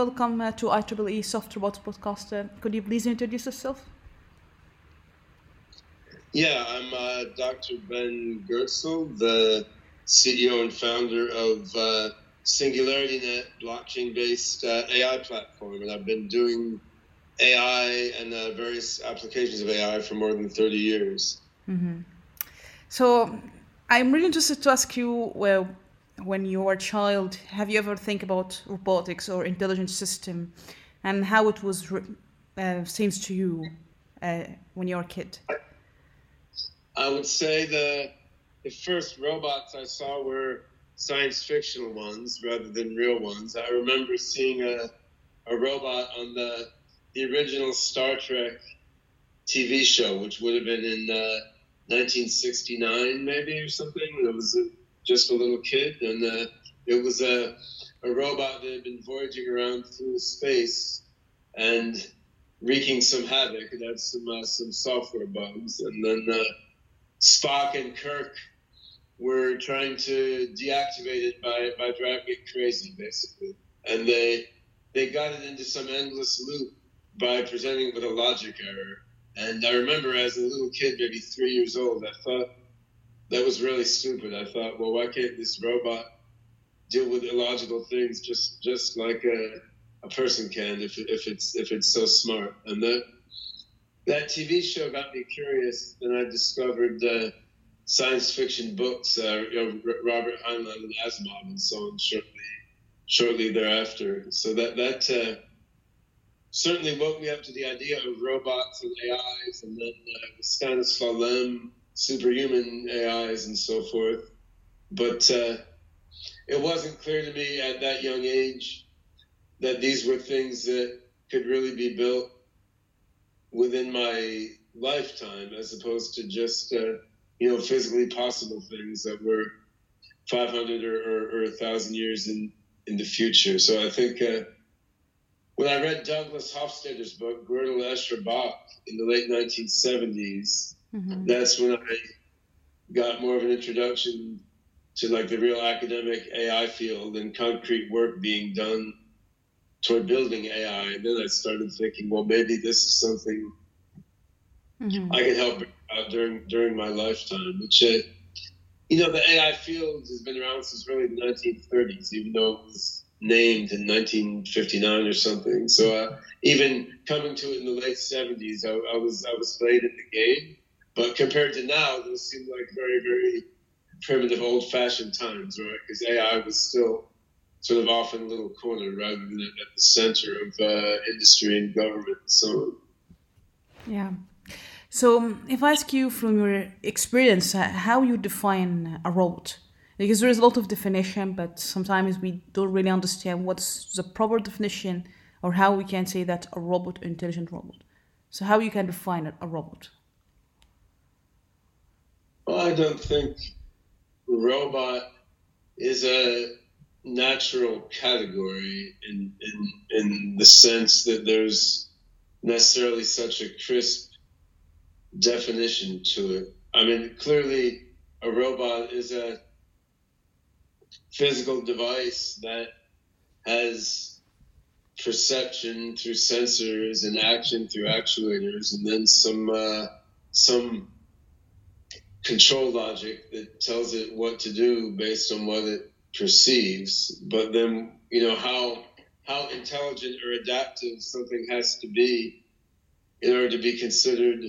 Welcome uh, to IEEE Soft Robots Podcast. Uh, could you please introduce yourself? Yeah, I'm uh, Dr. Ben Goertzel, the CEO and founder of uh, SingularityNet blockchain-based uh, AI platform, and I've been doing AI and uh, various applications of AI for more than 30 years. Mm-hmm. So I'm really interested to ask you, well, when you were a child, have you ever think about robotics or intelligent system and how it was uh, seems to you uh, when you were a kid? I would say the the first robots I saw were science fictional ones rather than real ones. I remember seeing a a robot on the the original Star Trek TV show, which would have been in uh, 1969 maybe or something. It was a, just a little kid, and uh, it was a a robot that had been voyaging around through space and wreaking some havoc. It had some uh, some software bugs, and then uh, Spock and Kirk were trying to deactivate it by, by driving it crazy, basically. And they they got it into some endless loop by presenting it with a logic error. And I remember as a little kid, maybe three years old, I thought that was really stupid. I thought, well, why can't this robot deal with illogical things just just like a, a person can if, if it's if it's so smart? And that that TV show got me curious, and I discovered uh, science fiction books, uh, you know, Robert Heinlein and Asimov, and so on. Shortly, shortly thereafter, so that that uh, certainly woke me up to the idea of robots and AIs, and then uh, Stanislaw Lem, superhuman AIs, and so forth. But uh, it wasn't clear to me at that young age that these were things that could really be built within my lifetime as opposed to just uh, you know physically possible things that were 500 or, or, or 1000 years in in the future so i think uh, when i read douglas hofstadter's book gödel escher bach in the late 1970s mm-hmm. that's when i got more of an introduction to like the real academic ai field and concrete work being done toward building AI. And then I started thinking, well, maybe this is something mm-hmm. I can help out during during my lifetime. Which, uh, you know, the AI field has been around since really the 1930s, even though it was named in 1959 or something. So uh, even coming to it in the late 70s, I, I was I was late in the game. But compared to now, those seem like very very primitive, old-fashioned times, right? Because AI was still sort of off in a little corner rather than at the center of uh, industry and government and so on. Yeah. So, um, if I ask you from your experience, uh, how you define a robot? Because there is a lot of definition, but sometimes we don't really understand what's the proper definition or how we can say that a robot, intelligent robot. So, how you can define a robot? I don't think robot is a natural category in, in in the sense that there's necessarily such a crisp definition to it. I mean, clearly, a robot is a physical device that has perception through sensors and action through actuators, and then some uh, some control logic that tells it what to do based on what it perceives, but then you know how how intelligent or adaptive something has to be in order to be considered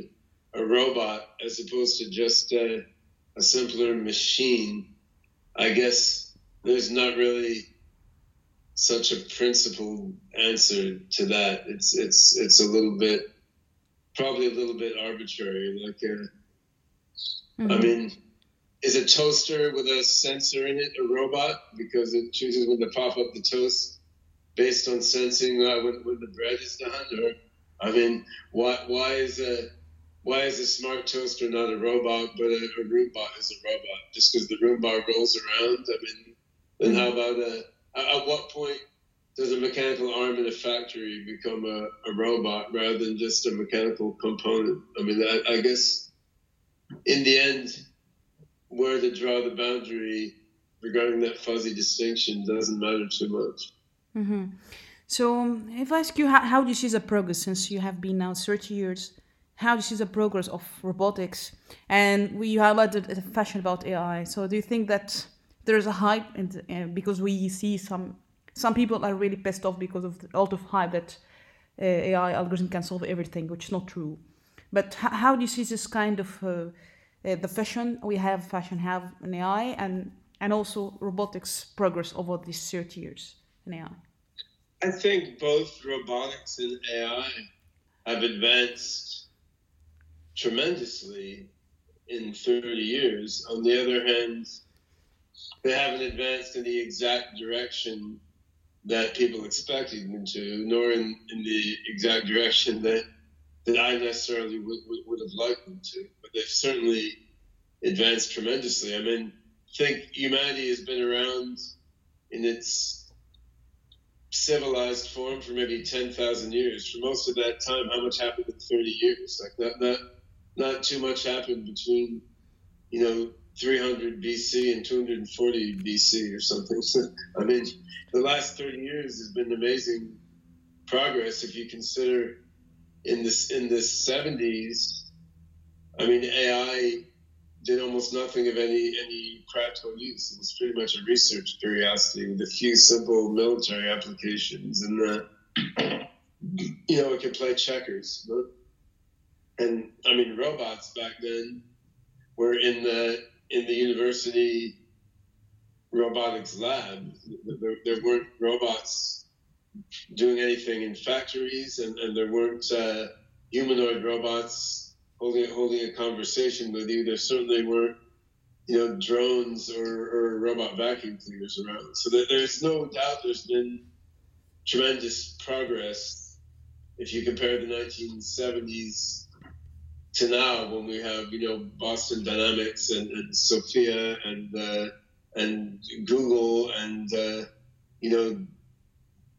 a robot as opposed to just a, a simpler machine. I guess there's not really such a principled answer to that. It's it's it's a little bit probably a little bit arbitrary. Like a, mm-hmm. I mean is a toaster with a sensor in it a robot because it chooses when to pop up the toast based on sensing uh, when, when the bread is done? Or I mean, why why is a why is a smart toaster not a robot, but a, a Roomba is a robot? Just because the Roomba rolls around? I mean, then how about a, at what point does a mechanical arm in a factory become a, a robot rather than just a mechanical component? I mean, I, I guess in the end, where to draw the boundary regarding that fuzzy distinction doesn't matter too much. Mm-hmm. So, if I ask you, how, how do you see the progress since you have been now 30 years? How do you see the progress of robotics? And we highlighted a fashion about AI. So, do you think that there is a hype, and uh, because we see some some people are really pissed off because of the, lot of hype that uh, AI algorithm can solve everything, which is not true. But how do you see this kind of uh, uh, the fashion we have, fashion have an AI, and and also robotics progress over these 30 years in AI? I think both robotics and AI have advanced tremendously in 30 years. On the other hand, they haven't advanced in the exact direction that people expected them to, nor in, in the exact direction that that I necessarily would, would, would have liked them to. But they've certainly advanced tremendously. I mean, think humanity has been around in its civilized form for maybe 10,000 years. For most of that time, how much happened in 30 years? Like, not, not, not too much happened between, you know, 300 BC and 240 BC or something. So, I mean, the last 30 years has been amazing progress if you consider in this in the 70s. I mean, AI did almost nothing of any any practical use. It was pretty much a research curiosity with a few simple military applications, and the you know it could play checkers. And I mean, robots back then were in the in the university robotics lab. There, there weren't robots doing anything in factories, and, and there weren't uh, humanoid robots holding holding a conversation with you. There certainly weren't, you know, drones or, or robot vacuum cleaners around. So there, there's no doubt there's been tremendous progress if you compare the 1970s to now when we have you know Boston Dynamics and, and Sophia and uh, and Google and uh, you know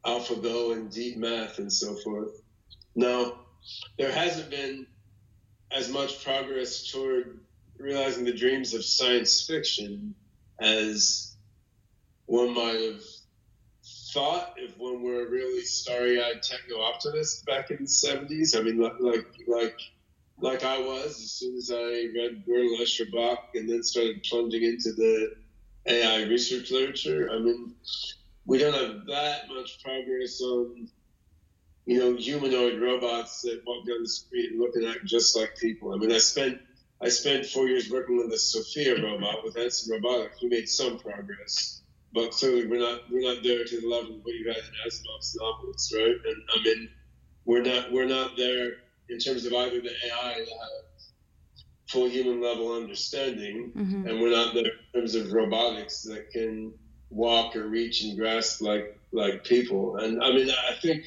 AlphaGo and DeepMind and so forth. Now there hasn't been as much progress toward realizing the dreams of science fiction as one might have thought if one were a really starry-eyed techno-optimist back in the 70s. I mean, like like like I was as soon as I read Gödel Escher Bach and then started plunging into the AI research literature. I mean, we don't have that much progress on you know, humanoid robots that walk down the street looking look and just like people. I mean, I spent I spent four years working with the Sophia robot with Hanson Robotics. We made some progress, but clearly we're not we're not there to the level of what you had in Asimov's novels, right? And I mean, we're not we're not there in terms of either the AI that have full human level understanding, mm-hmm. and we're not there in terms of robotics that can walk or reach and grasp like like people. And I mean, I think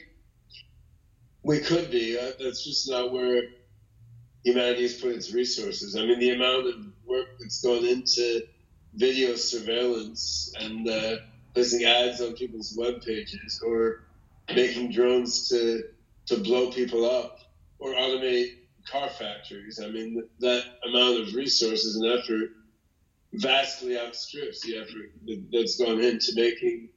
we could be. Uh, that's just not where humanity has put its resources. I mean, the amount of work that's gone into video surveillance and uh, placing ads on people's web pages or making drones to to blow people up or automate car factories. I mean, that amount of resources and effort vastly outstrips the effort that's gone into making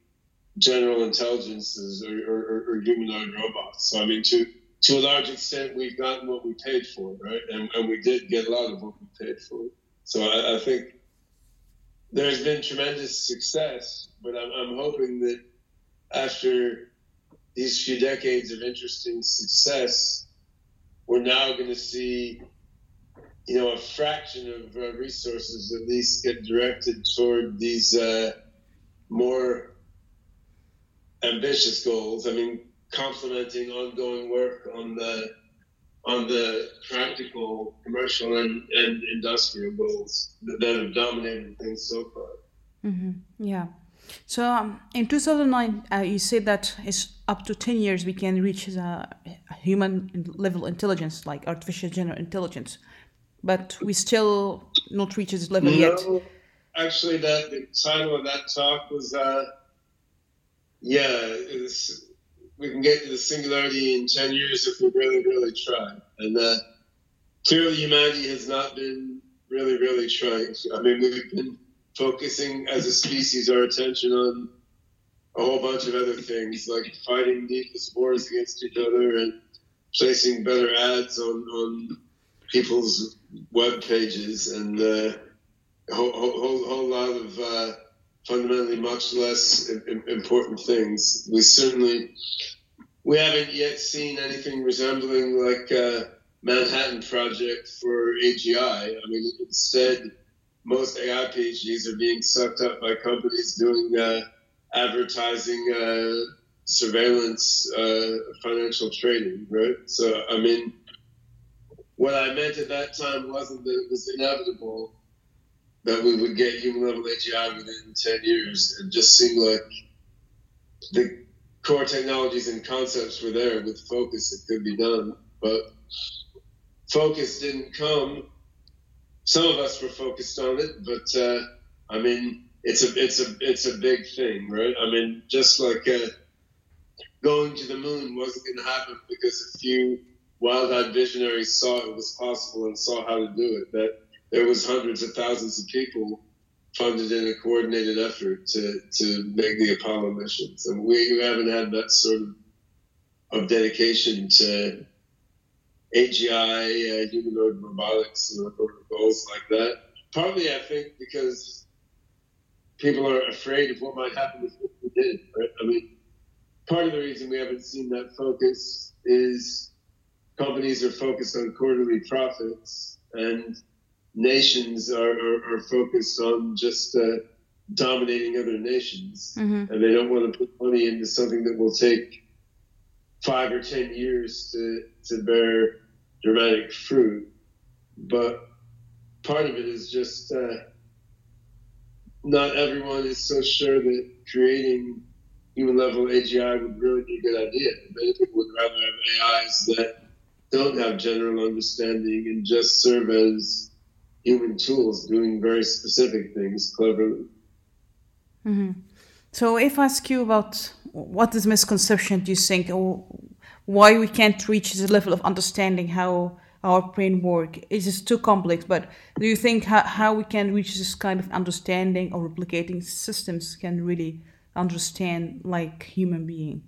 general intelligences or, or, or, humanoid robots. So I mean, to to a large extent, we've gotten what we paid for, right? And, and we did get a lot of what we paid for. So I, I think there's been tremendous success, but I'm, I'm hoping that after these few decades of interesting success, we're now going to see, you know, a fraction of uh, resources at least get directed toward these uh, more ambitious goals. I mean, complementing ongoing work on the on the practical, commercial, and, and industrial goals that, have dominated things so far. Mm-hmm. Yeah. So um, in 2009, uh, you said that it's up to 10 years we can reach a, a human level intelligence, like artificial general intelligence, but we still not reach this level no, yet. Actually, that the title of that talk was, uh, yeah, we can get to the singularity in 10 years if we really, really try. And uh, clearly, humanity has not been really, really trying. I mean, we've been focusing as a species our attention on a whole bunch of other things like fighting needless wars against each other and placing better ads on, on people's web pages and uh, a whole, whole, whole lot of uh, fundamentally much less important things. We certainly we haven't yet seen anything resembling like a Manhattan Project for AGI. I mean, instead most AI PhDs are being sucked up by companies doing uh, advertising, uh, surveillance, uh, financial trading, right? So, I mean, what I meant at that time wasn't that it was inevitable that we would get human level AGI within 10 years. It just seemed like the core technologies and concepts were there with focus, it could be done. But focus didn't come some of us were focused on it, but uh, I mean, it's a it's a it's a big thing, right? I mean, just like uh, going to the moon wasn't going to happen because a few wild-eyed visionaries saw it was possible and saw how to do it. That there was hundreds of thousands of people funded in a coordinated effort to to make the Apollo missions, and we haven't had that sort of of dedication to AGI, uh, humanoid robotics, or goals like that. Partly, I think, because people are afraid of what might happen if we did. Right? I mean, part of the reason we haven't seen that focus is companies are focused on quarterly profits, and nations are, are, are focused on just uh, dominating other nations, mm-hmm. and they don't want to put money into something that will take five or ten years to, to bear dramatic fruit. But part of it is just uh, not everyone is so sure that creating human level AGI would really be a good idea. Many people would rather have AIs that don't have general understanding and just serve as human tools doing very specific things cleverly. Mm-hmm. So, if I ask you about what is misconception do you think, or why we can't reach the level of understanding how our brain work is just too complex but do you think how, how we can reach this kind of understanding or replicating systems can really understand like human being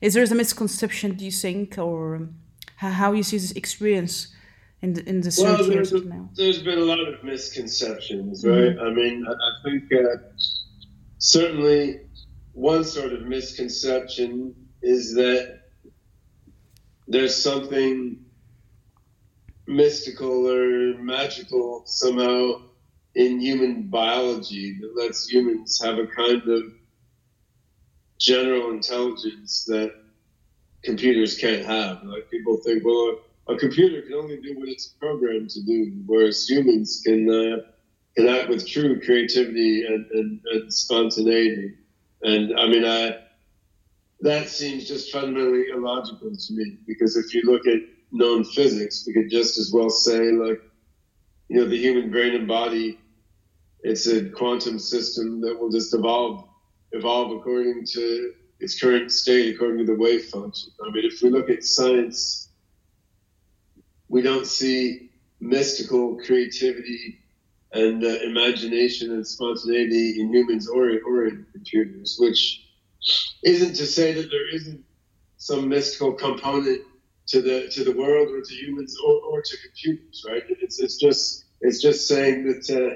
is there a misconception do you think or how you see this experience in the, in the well, there's, a, now? there's been a lot of misconceptions right mm-hmm. i mean i, I think uh, certainly one sort of misconception is that there's something mystical or magical somehow in human biology that lets humans have a kind of general intelligence that computers can't have. Like people think, well, a, computer can only do what it's programmed to do, whereas humans can uh, can act with true creativity and, and, and spontaneity. And I mean, I that seems just fundamentally illogical to me because if you look at known physics, we could just as well say, like, you know, the human brain and body, it's a quantum system that will just evolve, evolve according to its current state, according to the wave function. I mean, if we look at science, we don't see mystical creativity and uh, imagination and spontaneity in humans or, or in computers, which isn't to say that there isn't some mystical component to the to the world or to humans or, or to computers, right? It's it's just it's just saying that uh,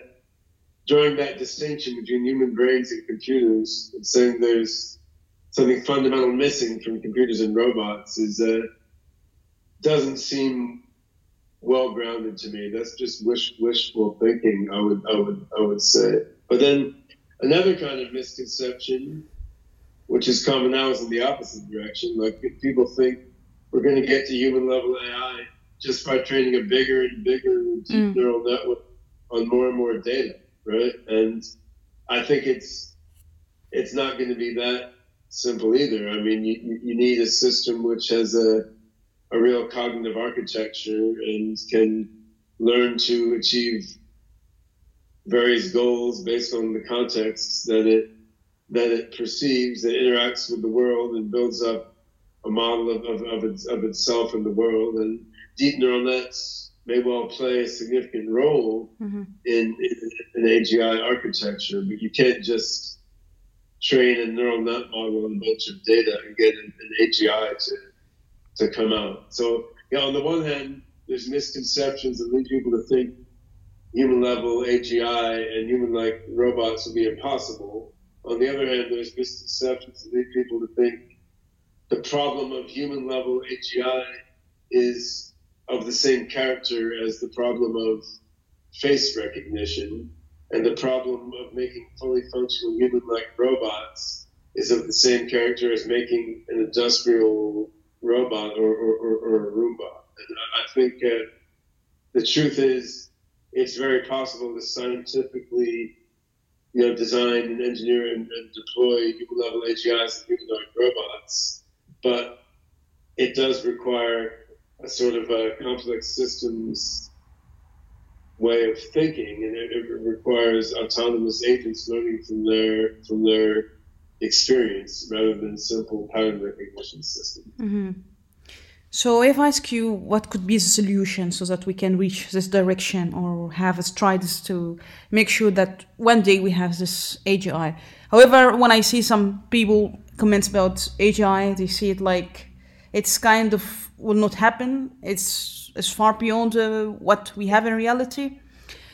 drawing that distinction between human brains and computers, and saying there's something fundamental missing from computers and robots is uh, doesn't seem well grounded to me. That's just wish, wishful thinking. I would I would I would say. But then another kind of misconception which is common now is in the opposite direction. Like people think we're going to get to human level AI just by training a bigger and bigger mm. neural network on more and more data, right? And I think it's it's not going to be that simple either. I mean, you, you need a system which has a, a real cognitive architecture and can learn to achieve various goals based on the contexts that it that it perceives and interacts with the world and builds up a model of, of, of, its, of itself in the world. And deep neural nets may well play a significant role mm-hmm. in, in, in AGI architecture, but you can't just train a neural net model on a bunch of data and get an, an AGI to, to come out. So, yeah, on the one hand, there's misconceptions that lead people to think human level AGI and human like robots will be impossible. On the other hand, there's misconceptions that lead people to think the problem of human level AGI is of the same character as the problem of face recognition, and the problem of making fully functional human like robots is of the same character as making an industrial robot or, or, or, or a Roomba. And I think uh, the truth is, it's very possible to scientifically you know, design and engineer and, and deploy human level AGIs and humanoid robots, but it does require a sort of a complex systems way of thinking, and it, it requires autonomous agents learning from their from their experience rather than simple pattern recognition systems. Mm-hmm. So, if I ask you what could be the solution so that we can reach this direction or have strides to make sure that one day we have this AGI. However, when I see some people comments about AGI, they see it like it's kind of will not happen. It's as far beyond uh, what we have in reality.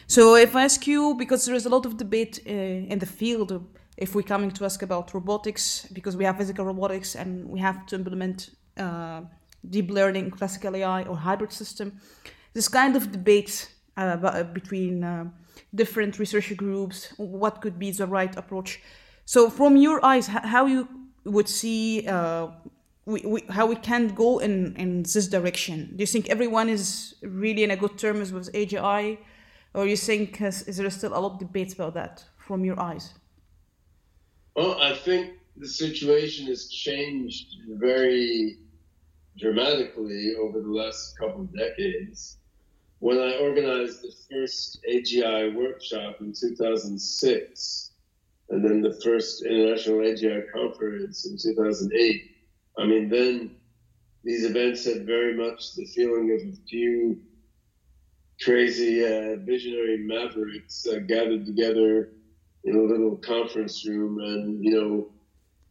So if I ask you, because there is a lot of debate uh, in the field, if we're coming to ask about robotics, because we have physical robotics and we have to implement uh, deep learning, classical AI, or hybrid system, this kind of debate uh, between uh, different research groups, what could be the right approach. So from your eyes, how you would see uh, we, how we can go in, in this direction? Do you think everyone is really in a good terms with AGI, or you think has, is there still a lot of debates about that from your eyes? Well, I think the situation has changed very dramatically over the last couple of decades. When I organized the first AGI workshop in 2006, and then the first International AGI conference in 2008, I mean, then these events had very much the feeling of a few crazy uh, visionary mavericks uh, gathered together in a little conference room and, you know,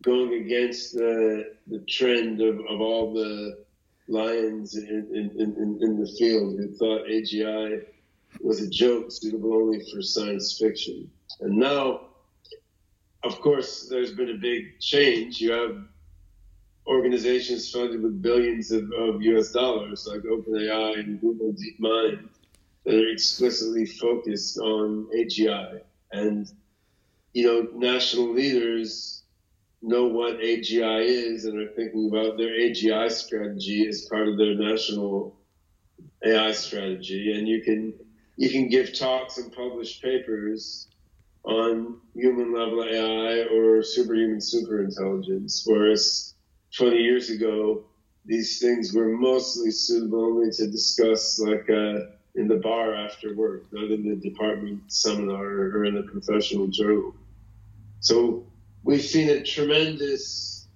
going against the, the trend of, of all the lions in, in, in, in the field who thought AGI was a joke suitable only for science fiction. And now, of course, there's been a big change. You have organizations funded with billions of, of US dollars, like OpenAI and Google DeepMind, that are explicitly focused on AGI. And, you know, national leaders know what AGI is and are thinking about their AGI strategy as part of their national AI strategy. And you can, you can give talks and publish papers on human level AI or superhuman superintelligence, whereas 20 years ago, these things were mostly suitable only to discuss like uh, in the bar after work, not in the department seminar or in a professional journal. So we've seen a tremendous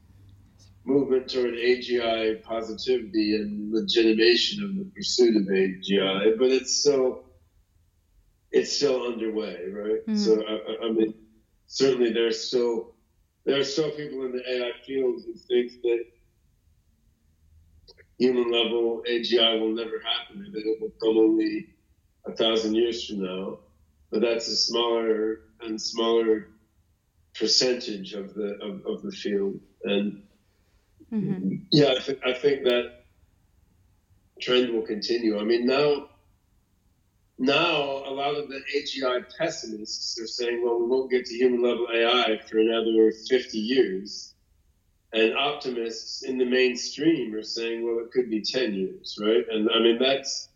movement toward AGI positivity and legitimation of the pursuit of AGI, but it's still it's still underway, right? Mm-hmm. So I, I mean, certainly there's still there are still people in the AI field who think that human level AGI will never happen, that it will come only a thousand years from now. But that's a smaller and smaller percentage of the of, of the field. And mm-hmm. yeah, I, th- I think that trend will continue. I mean, now now a lot of the AGI pessimists are saying, well, we won't get to human level AI for another 50 years. And optimists in the mainstream are saying, well, it could be 10 years, right? And I mean, that's,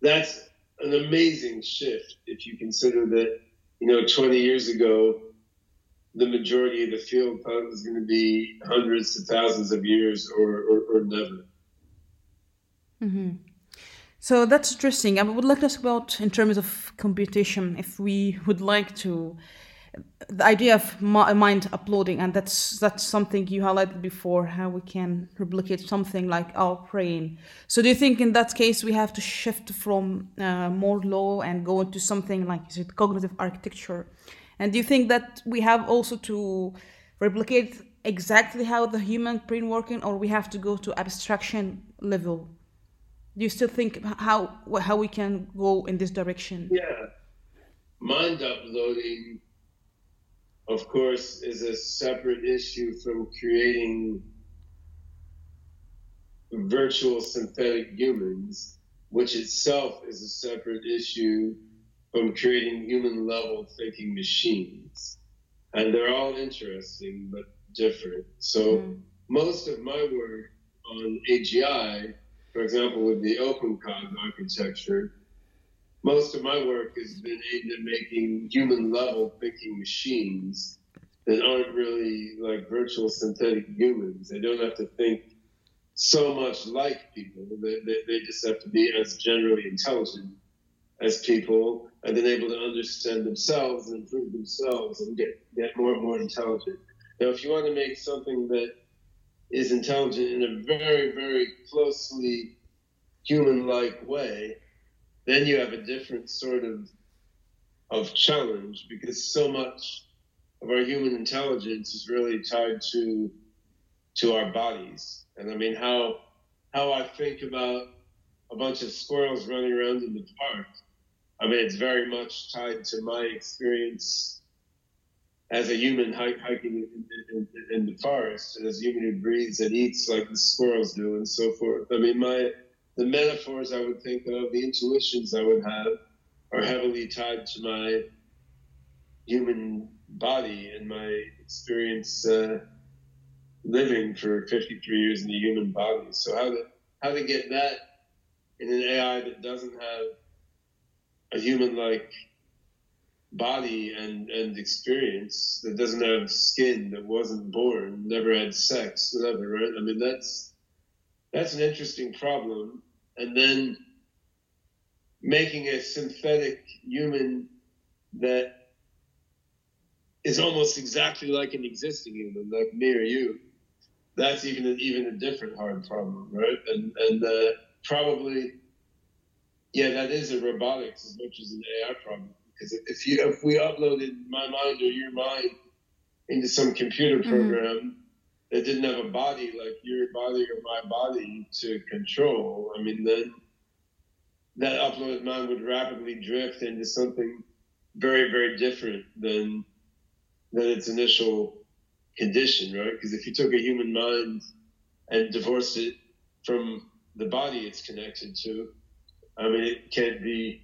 that's an amazing shift if you consider that, you know, 20 years ago, the majority of the field thought it was going to be hundreds to thousands of years or, or, or never. Mm-hmm. So that's interesting. I would like to ask about in terms of computation, if we would like to, the idea of mind uploading, and that's that's something you highlighted before, how we can replicate something like our brain. So do you think in that case we have to shift from uh, Moore's law and go into something like is it cognitive architecture? And do you think that we have also to replicate exactly how the human brain working, or we have to go to abstraction level? Do you still think how how we can go in this direction? Yeah, mind uploading, of course, is a separate issue from creating virtual synthetic humans, which itself is a separate issue from creating human level thinking machines. And they're all interesting but different. So mm. most of my work on AGI for example, with the OpenCog architecture, most of my work has been aimed at making human level thinking machines that aren't really like virtual synthetic humans. They don't have to think so much like people. They, they, they just have to be as generally intelligent as people and then able to understand themselves and improve themselves and get, get more and more intelligent. Now, if you want to make something that is intelligent in a very, very closely human like way, then you have a different sort of of challenge because so much of our human intelligence is really tied to to our bodies. And I mean how how I think about a bunch of squirrels running around in the park. I mean it's very much tied to my experience as a human hiking in, in, in, the forest, as a human who breathes and eats like the squirrels do, and so forth. I mean, my the metaphors I would think of, the intuitions I would have, are heavily tied to my human body and my experience uh, living for 53 years in the human body. So how to how to get that in an AI that doesn't have a human-like body and, and experience that doesn't have skin that wasn't born never had sex whatever right? I mean that's that's an interesting problem. And then making a synthetic human that is almost exactly like an existing human like me or you that's even a, even a different hard problem right? And and uh, probably yeah that is a robotics as much as an ai problem because if you if we uploaded my mind or your mind into some computer mm-hmm. program mm-hmm. that didn't have a body like your body or my body to control, I mean then that uploaded mind would rapidly drift into something very very different than than its initial condition, right? Because if you took a human mind and divorced it from the body it's connected to, I mean, it can't be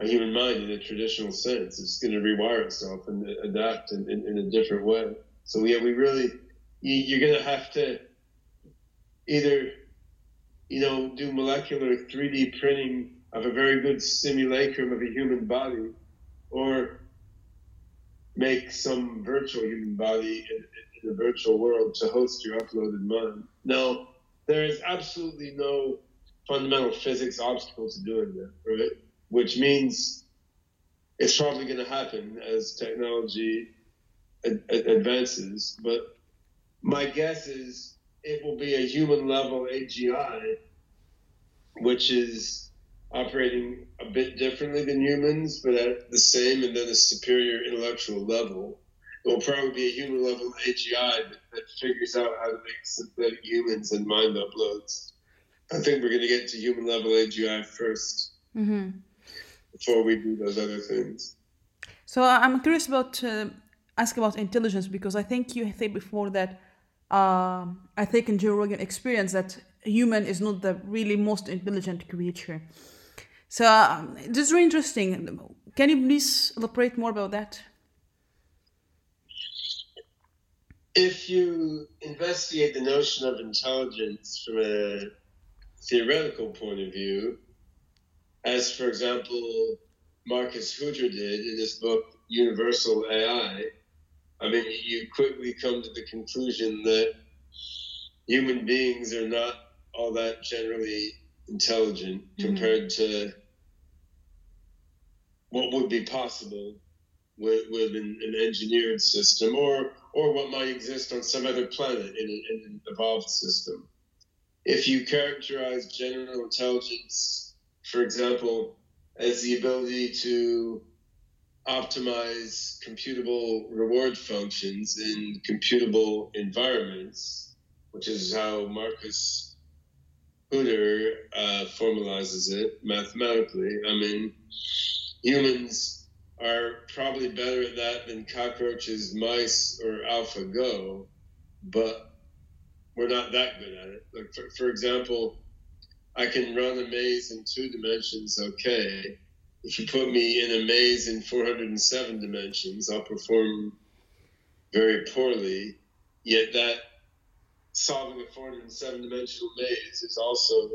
a human mind in a traditional sense. It's going to rewire itself and adapt in, in, in a different way. So yeah, we really, you're going to have to either, you know, do molecular 3D printing of a very good simulacrum of a human body, or make some virtual human body in, in a virtual world to host your uploaded mind. Now, there is absolutely no fundamental physics obstacle to doing that, right? Which means it's probably going to happen as technology ad- advances. But my guess is it will be a human level AGI, which is operating a bit differently than humans, but at the same and then a superior intellectual level. It will probably be a human level AGI that, that figures out how to make synthetic humans and mind uploads. I think we're going to get to human level AGI 1st mm-hmm before we do those other things. So I'm curious about uh, ask about intelligence because I think you said before that uh, I think in Joe Rogan experience that human is not the really most intelligent creature. So um, this is really interesting. Can you please elaborate more about that? If you investigate the notion of intelligence from a theoretical point of view, as for example Marcus Hütter did in his book Universal AI, I mean, you quickly come to the conclusion that human beings are not all that generally intelligent mm-hmm. compared to what would be possible with, with an, an, engineered system or or what might exist on some other planet in, a, in an evolved system. If you characterize general intelligence, for example, as the ability to optimize computable reward functions in computable environments, which is how Marcus Hütter uh, formalizes it mathematically. I mean, humans are probably better at that than cockroaches, mice, or AlphaGo, but we're not that good at it. Like for, for example, I can run a maze in two dimensions okay. If you put me in a maze in 407 dimensions, I'll perform very poorly. Yet that solving a 407 dimensional maze is also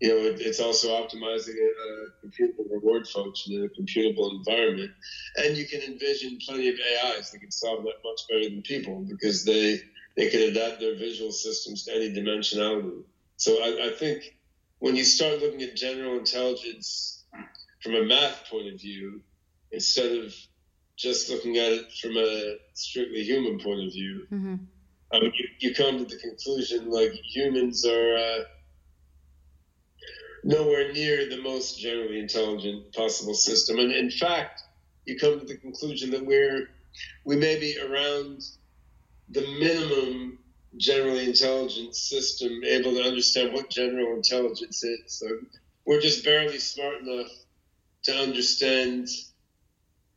you know, it, it's also optimizing a, a computable reward function in a computable environment. And you can envision plenty of AIs that can solve that much better than people because they they can adapt their visual systems to any dimensionality. So I, I think when you start looking at general intelligence from a math point of view, instead of just looking at it from a strictly human point of view, mm-hmm. I mean, you, you, come to the conclusion like humans are. Uh, nowhere near the most generally intelligent possible system. And in fact, you come to the conclusion that we're we may be around the minimum generally intelligent system able to understand what general intelligence is. So we're just barely smart enough to understand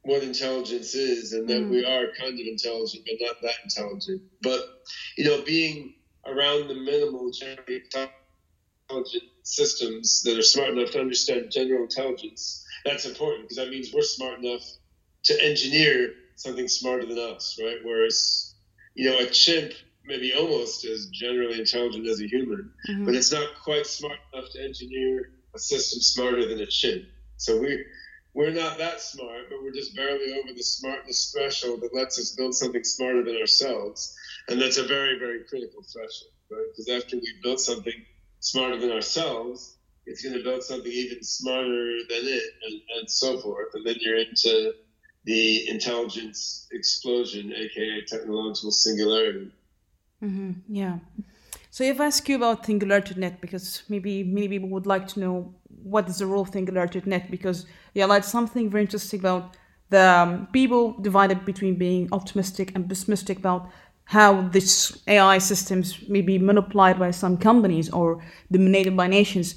what intelligence is and that mm. we are kind of intelligent but not that intelligent. But you know, being around the minimal generally intelligent systems that are smart enough to understand general intelligence. That's important because that means we're smart enough to engineer something smarter than us, right? Whereas, you know, a chimp maybe almost as generally intelligent as a human, mm-hmm. but it's not quite smart enough to engineer a system smarter than a chimp. So we we're not that smart, but we're just barely over the smartness threshold that lets us build something smarter than ourselves. And that's a very, very critical threshold, right? Because after we've built something smarter than ourselves, it's going to build something even smarter than it, and, and so forth. And then you're into the intelligence explosion, aka technological singularity. Mm-hmm. Yeah. So if I ask you about SingularityNet, because maybe many people would like to know what is the role of SingularityNet, because yeah, like something very interesting about the um, people divided between being optimistic and pessimistic about how this AI systems may be monopolized by some companies or dominated by nations.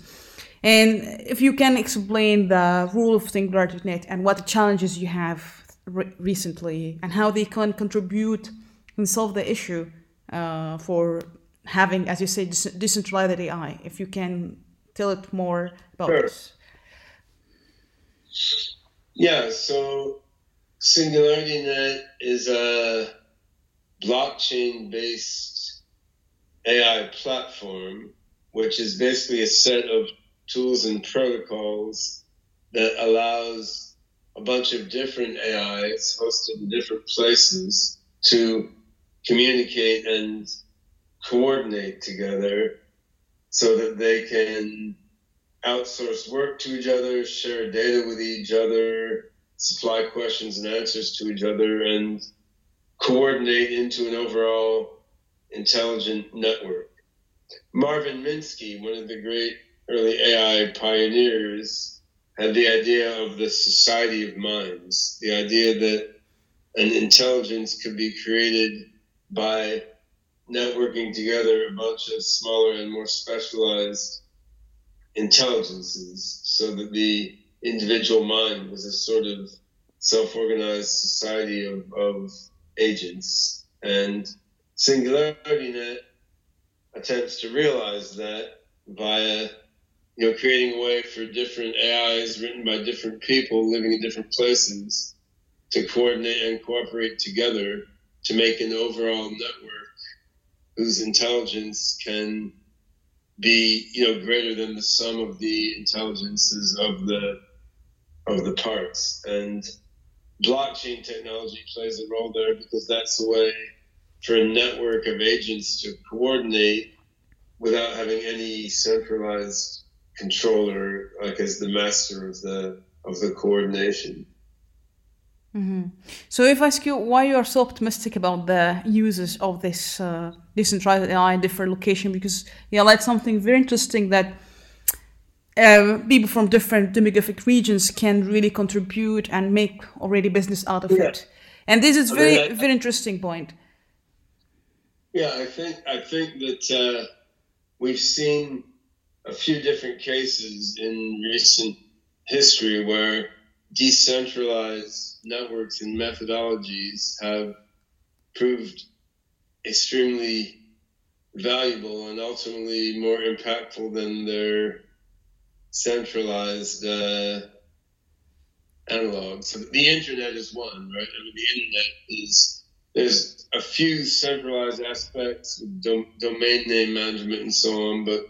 And if you can explain the rule of SingularityNet and what the challenges you have re- recently and how they can contribute and solve the issue uh, for having, as you say, decentralized AI, if you can tell it more about sure. this. Yeah, so SingularityNet is a blockchain based AI platform, which is basically a set of tools and protocols that allows a bunch of different AIs hosted in different places to communicate and coordinate together so that they can outsource work to each other, share data with each other, supply questions and answers to each other, and coordinate into an overall intelligent network. Marvin Minsky, one of the great early AI pioneers, had the idea of the society of minds, the idea that an intelligence could be created by networking together a bunch of smaller and more specialized intelligences so that the individual mind was a sort of self-organized society of, of agents. And SingularityNet attempts to realize that via you know creating a way for different AIs written by different people living in different places to coordinate and cooperate together to make an overall network whose intelligence can be you know greater than the sum of the intelligences of the of the parts and blockchain technology plays a role there because that's the way for a network of agents to coordinate without having any centralized controller, like as the master of the of the coordination. Mm-hmm. So, if I ask you why you are so optimistic about the uses of this uh, decentralized AI in different location, because you highlight something very interesting that uh, people from different demographic regions can really contribute and make already business out of yeah. it. And this is very I mean, I, very interesting point. Yeah, I think I think that uh, we've seen a few different cases in recent history where decentralized networks and methodologies have proved extremely valuable and ultimately more impactful than their centralized uh, analogs. So the internet is one, right? I mean, the internet is there's a few centralized aspects, dom- domain name management and so on, but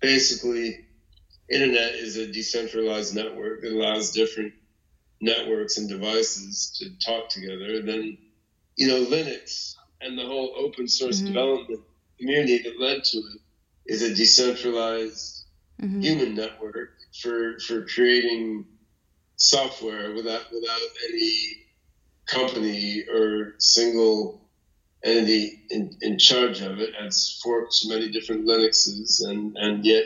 basically, internet is a decentralized network that allows different networks and devices to talk together. Then, you know, Linux and the whole open source mm-hmm. development community that led to it is a decentralized mm-hmm. human network for for creating software without without any company or single entity in, in charge of it has forked many different Linuxes and, and yet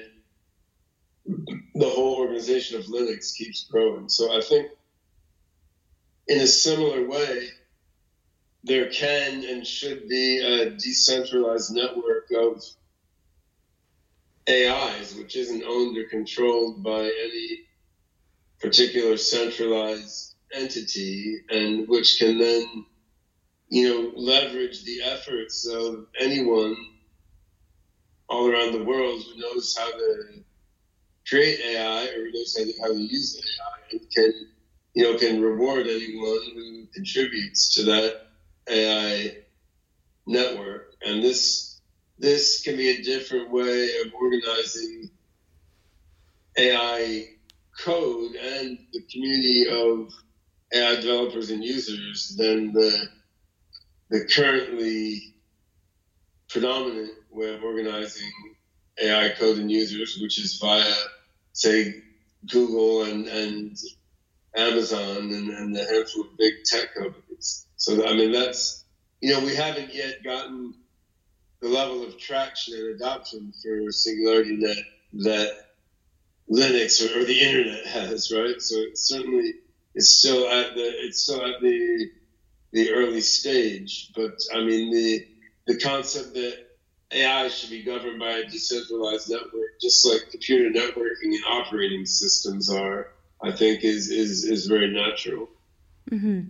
the whole organization of Linux keeps growing. So I think in a similar way, there can and should be a decentralized network of AIs, which isn't owned or controlled by any particular centralized entity, and which can then, you know, leverage the efforts of anyone all around the world who knows how to create AI or who knows how to, how to use AI and can, you know, can reward anyone who contributes to that AI network. And this this can be a different way of organizing AI code and the community of AI developers and users than the the currently predominant way of organizing AI code and users, which is via, say, Google and, and Amazon and, and the handful of big tech companies. So, I mean, that's, you know, we haven't yet gotten the level of traction and adoption for SingularityNET that Linux or, or, the internet has, right? So it certainly is still at the it's still at the the early stage. But I mean the the concept that AI should be governed by a decentralized network, just like computer networking and operating systems are, I think is is is very natural. Mm-hmm.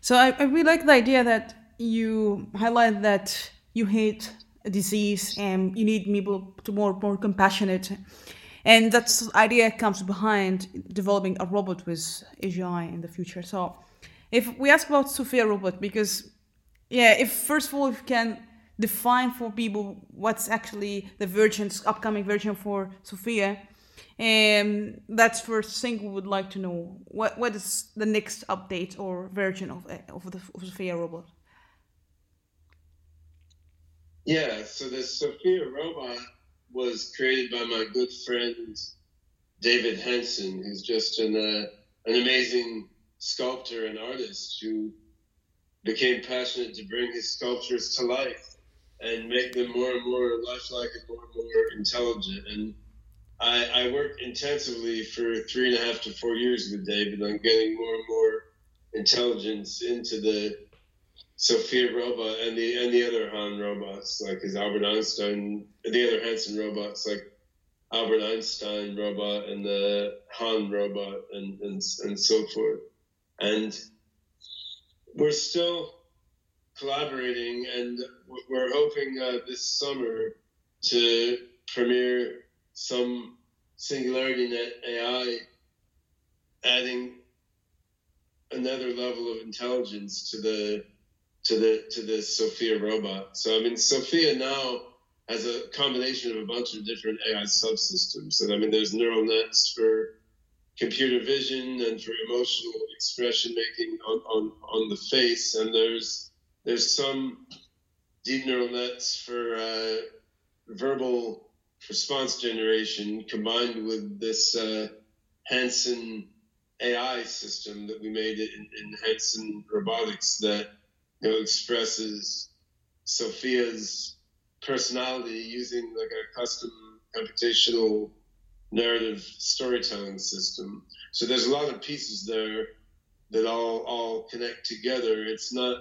So I, I really like the idea that you highlight that you hate a disease and you need people to more more compassionate and that idea comes behind developing a robot with AGI in the future. So if we ask about Sophia robot, because yeah, if first of all if you can define for people what's actually the version's upcoming version for Sophia, and um, that's first thing we would like to know. What what is the next update or version of of the of Sophia robot? Yeah, so the Sophia robot was created by my good friend David Hanson, who's just an uh, an amazing sculptor and artist who became passionate to bring his sculptures to life and make them more and more lifelike and more and more intelligent. And I, I worked intensively for three and a half to four years with David on getting more and more intelligence into the Sophia robot and the and the other Han robots, like his Albert Einstein, the other Hanson robots, like Albert Einstein robot and the Han robot, and and and so forth. And we're still collaborating, and we're hoping uh, this summer to premiere some SingularityNET AI, adding another level of intelligence to the to the to the Sophia robot. So I mean, Sophia now has a combination of a bunch of different AI subsystems. And I mean, there's neural nets for computer vision and for emotional expression making on, on, on the face. And there's there's some deep neural nets for uh, verbal response generation combined with this uh, Hanson AI system that we made in, in Hanson Robotics that you know expresses Sophia's personality using like a custom computational narrative storytelling system. So there's a lot of pieces there that all all connect together. It's not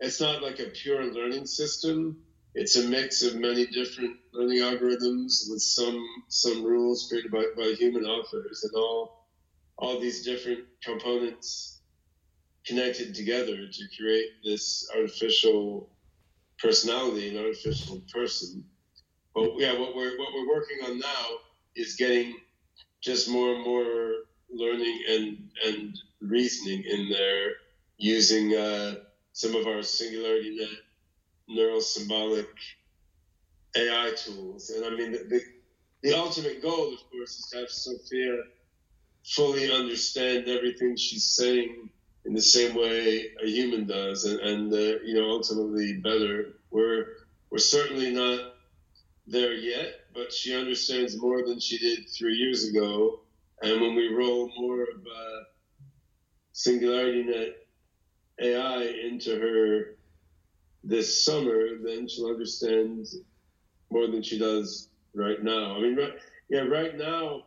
it's not like a pure learning system. It's a mix of many different learning algorithms with some some rules created by, by human authors and all all these different components connected together to create this artificial personality, an artificial person. But yeah, what we're what we're working on now is getting just more and more learning and and reasoning in there using uh, some of our SingularityNET neural symbolic AI tools. And I mean, the, the, the ultimate goal, of course, is to have Sophia fully understand everything she's saying in the same way a human does, and, and uh, you know, ultimately better. We're we're certainly not there yet, but she understands more than she did three years ago. And when we roll more of uh, SingularityNET AI into her this summer, then she'll understand more than she does right now. I mean, right, yeah, right now,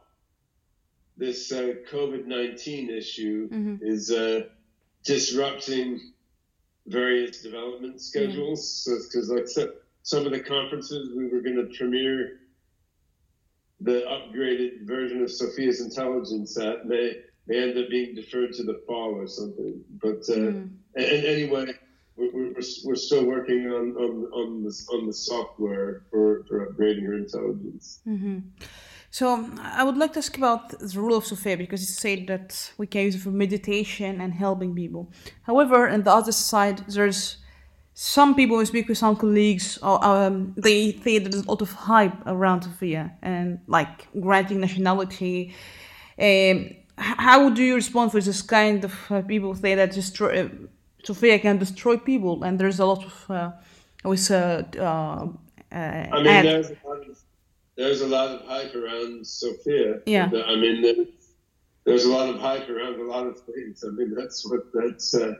this uh, COVID 19 issue mm-hmm. is uh, disrupting various development schedules. Mm-hmm. So, because like some of the conferences we were going to premiere the upgraded version of Sophia's intelligence at may may end up being deferred to the fall or something. But uh, mm. and, and, anyway, we're, we're, we're still working on on on the on the software for for upgrading her intelligence. Mm-hmm. So I would like to ask about the rule of Sophia because you said that we can use it for meditation and helping people. However, on the other side, there's some people who speak with some colleagues, or, um, they say that there's a lot of hype around Sophia and like granting nationality. Um, how do you respond for this kind of uh, people say that destroy, uh, Sophia can destroy people, and there's a lot of uh, with uh, uh, I mean, ad- there's, a lot of, there's a lot of hype around Sophia. Yeah. I mean, there's, there's a lot of hype around a lot of things. I mean, that's what that's uh,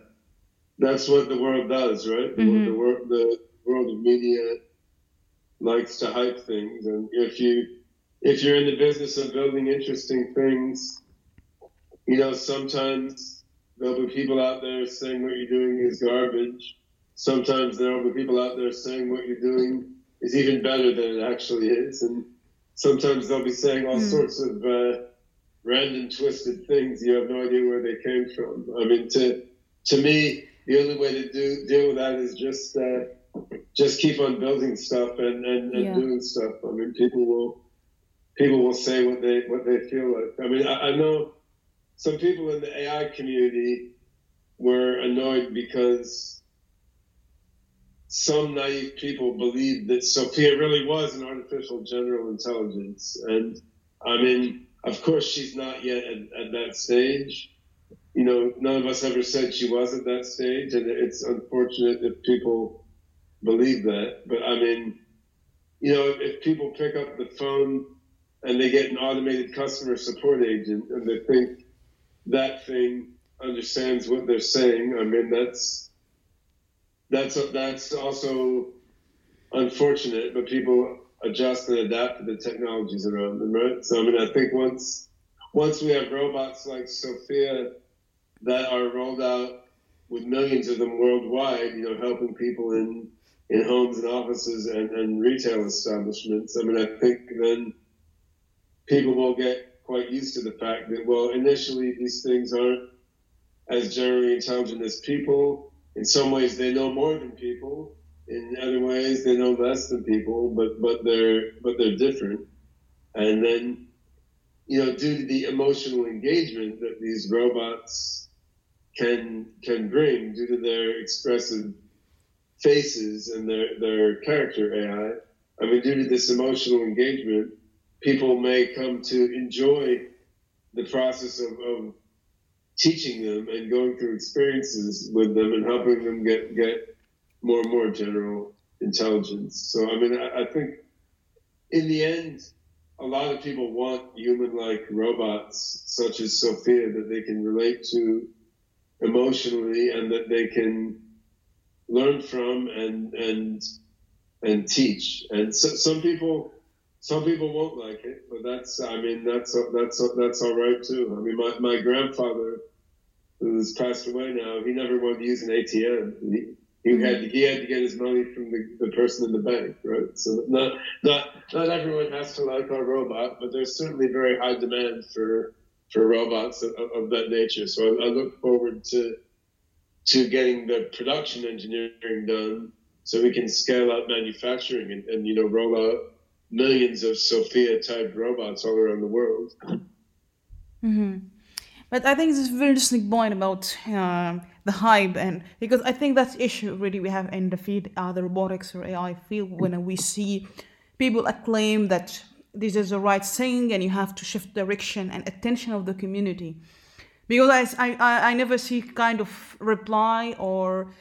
that's what the world does, right? The, mm-hmm. the, world, the world of media likes to hype things, and if you if you're in the business of building interesting things, you know sometimes there'll be people out there saying what you're doing is garbage. Sometimes there'll be people out there saying what you're doing is even better than it actually is, and sometimes they'll be saying all mm. sorts of uh, random, twisted things. You have no idea where they came from. I mean, to to me, the only way to do deal with that is just uh, just keep on building stuff and, and, and yeah. doing stuff. I mean, people will people will say what they what they feel like. I mean, I, I know some people in the AI community were annoyed because some naive people believed that Sophia really was an artificial general intelligence, and I mean, of course, she's not yet at, at that stage you know, none of us ever said she was at that stage, and it's unfortunate if people believe that. But I mean, you know, if, if people pick up the phone and they get an automated customer support agent and they think that thing understands what they're saying, I mean, that's that's that's also unfortunate. But people adjust and adapt to the technologies around them, right? So I mean, I think once once we have robots like Sophia that are rolled out with millions of them worldwide, you know, helping people in in homes and offices and, and retail establishments. I mean, I think then people will get quite used to the fact that, well, initially these things aren't as generally intelligent as people. In some ways, they know more than people. In other ways, they know less than people, but but they're but they're different. And then, you know, due to the emotional engagement that these robots can can bring due to their expressive faces and their their character AI. I mean, due to this emotional engagement, people may come to enjoy the process of, of teaching them and going through experiences with them and helping them get get more and more general intelligence. So I mean, I, I think in the end, a lot of people want human-like robots such as Sophia that they can relate to emotionally and that they can learn from and and and teach. And so, some people some people won't like it, but that's I mean that's that's that's all right too. I mean my, my grandfather who's passed away now, he never wanted to use an ATM. He, he had to, he had to get his money from the, the person in the bank, right? So not not not everyone has to like our robot, but there's certainly very high demand for for robots of, of that nature. So I, I look forward to to getting the production engineering done so we can scale up manufacturing and, and you know roll out millions of Sophia type robots all around the world. Mm-hmm. But I think this is a very interesting point about uh, the hype, and because I think that's the issue really we have in the field, uh, the robotics or AI field, when we see people acclaim that this is the right thing, and you have to shift direction and attention of the community. Because I, I, I never see kind of reply or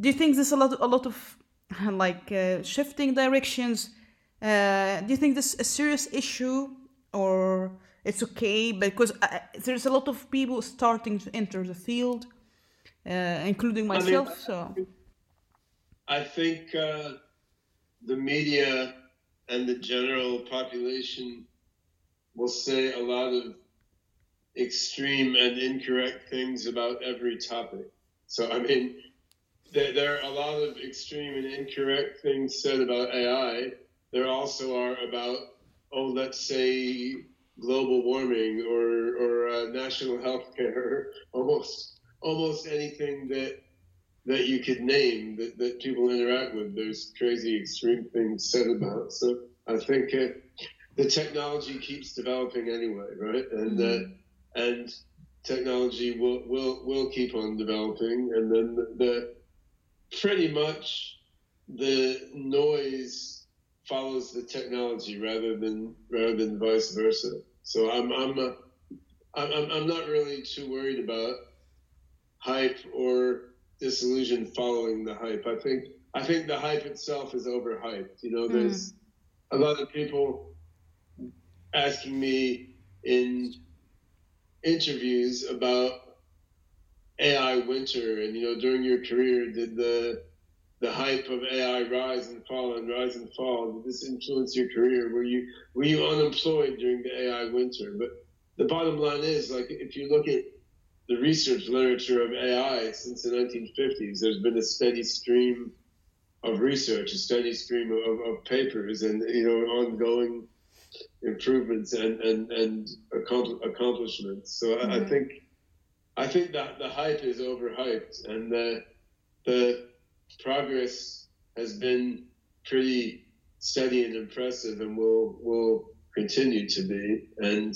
do you think there's a lot a lot of like uh, shifting directions? Uh, do you think this is a serious issue or it's okay because I, there's a lot of people starting to enter the field, uh, including myself. I mean, so I think uh, the media and the general population will say a lot of extreme and incorrect things about every topic. So I mean, there, there are a lot of extreme and incorrect things said about AI. There also are about oh, let's say global warming or or uh, national health care, almost almost anything that that you could name that, that people interact with. There's crazy extreme things said about. So I think uh, the technology keeps developing anyway, right? And mm-hmm. uh, and technology will will will keep on developing, and then the, the pretty much the noise follows the technology rather than rather than vice versa. So I'm I'm a, I'm I'm not really too worried about hype or disillusion following the hype. I think I think the hype itself is overhyped. You know, there's mm. a lot of people asking me in interviews about AI winter and you know during your career did the the hype of AI rise and fall and rise and fall? Did this influence your career? Were you were you unemployed during the AI winter? But the bottom line is, like, if you look at the research literature of AI since the 1950s, there's been a steady stream of research, a steady stream of, of papers, and you know, ongoing improvements and and and accomplishments. So mm-hmm. I, I, mm-hmm. think I think that the hype is overhyped, and the the progress has been pretty steady and impressive and will will continue to be. And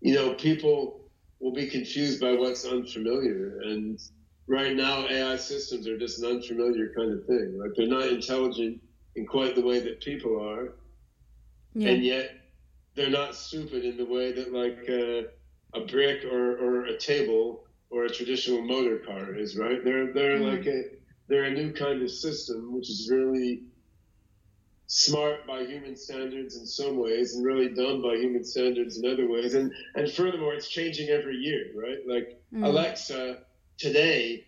you know, people will be confused by what's unfamiliar. And right now, AI systems are just an unfamiliar kind of thing. Like they're not intelligent in quite the way that people are, yeah. and yet they're not stupid in the way that like uh, a brick or, or a table or a traditional motor car is. Right? They're they're mm-hmm. like a they're a new kind of system, which is really smart by human standards in some ways and really dumb by human standards in other ways. And and furthermore, it's changing every year, right? Like mm. Alexa today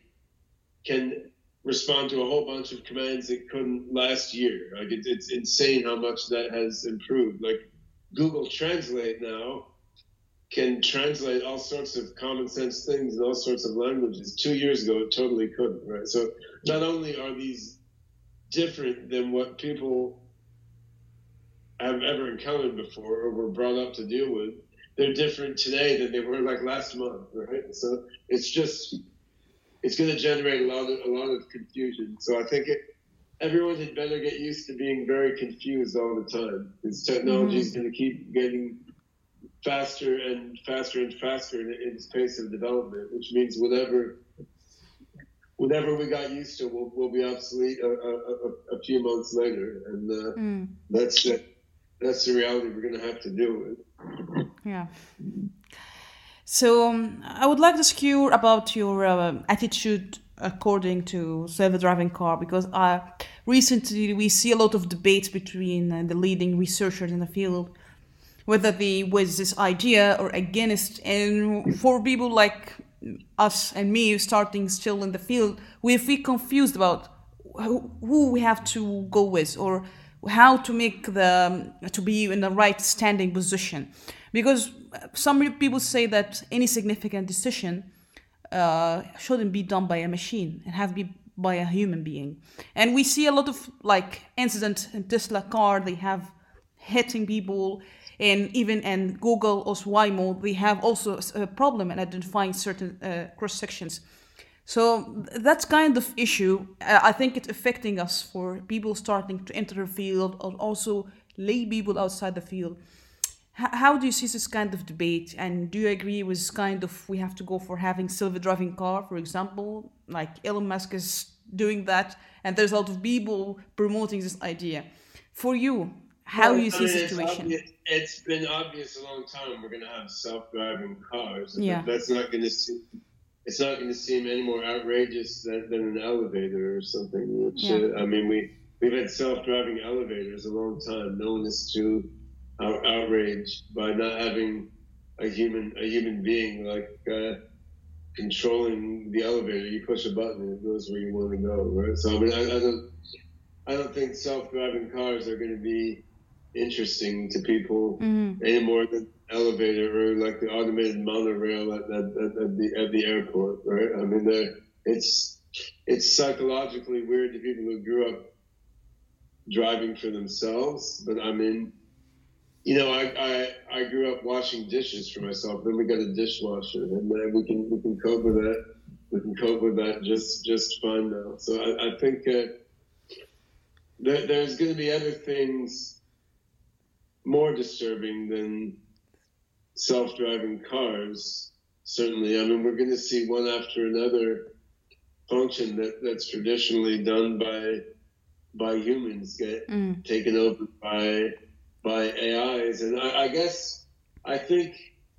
can respond to a whole bunch of commands that couldn't last year. Like it, it's insane how much that has improved. Like Google Translate now can translate all sorts of common sense things in all sorts of languages. Two years ago, it totally couldn't, right? So not only are these different than what people have ever encountered before or were brought up to deal with, they're different today than they were like last month, right? So it's just it's going to generate a lot of a lot of confusion. So I think it, everyone had better get used to being very confused all the time because technology is mm-hmm. going to keep getting faster and faster and faster in, in its pace of development, which means whatever whatever we got used to will, will be obsolete a, a, a, a few months later, and uh, mm. that's uh, that's the reality we're going to have to deal with. Yeah. So um, I would like to ask you about your uh, attitude according to self-driving car because uh, recently we see a lot of debates between uh, the leading researchers in the field whether they was this idea or against and for people like us and me starting still in the field we feel confused about who, who we have to go with or how to make the to be in the right standing position. Because some people say that any significant decision uh, shouldn't be done by a machine. And have to be by a human being. And we see a lot of like incidents in tesla car they have hitting people and even in google or waymo they have also a problem in identifying certain uh, cross sections so that's kind of issue. Uh, I think it's affecting us for people starting to enter the field or also lay people outside the field. H- how do you see this kind of debate? And do you agree with kind of we have to go for having self-driving car, for example, like Elon Musk is doing that, and there's a lot of people promoting this idea. For you, how well, you see the situation? It's, it's been obvious a long time we're going to have self-driving cars. Yeah. That's not going to it's not going to seem any more outrageous than, than an elevator or something. Which yeah. uh, I mean, we we've had self-driving elevators a long time. No one is too out, outraged by not having a human a human being like uh, controlling the elevator. You push a button and it goes where you want to go. Right. So I mean, I, I don't I don't think self-driving cars are going to be interesting to people mm-hmm. any more than elevator or like the automated monorail at, at, at, the at the airport, right? I mean, it's it's psychologically weird to people who grew up driving for themselves, but I mean, you know, I, I I grew up washing dishes for myself. Then we got a dishwasher, and then we can we can cope with that. We can cope with that just just fine now. So I, I think uh, there, there's going to be other things more disturbing than self-driving cars, certainly. I mean, we're going to see one after another function that, that's traditionally done by by humans get mm. taken over by by AIs, and I, I guess I think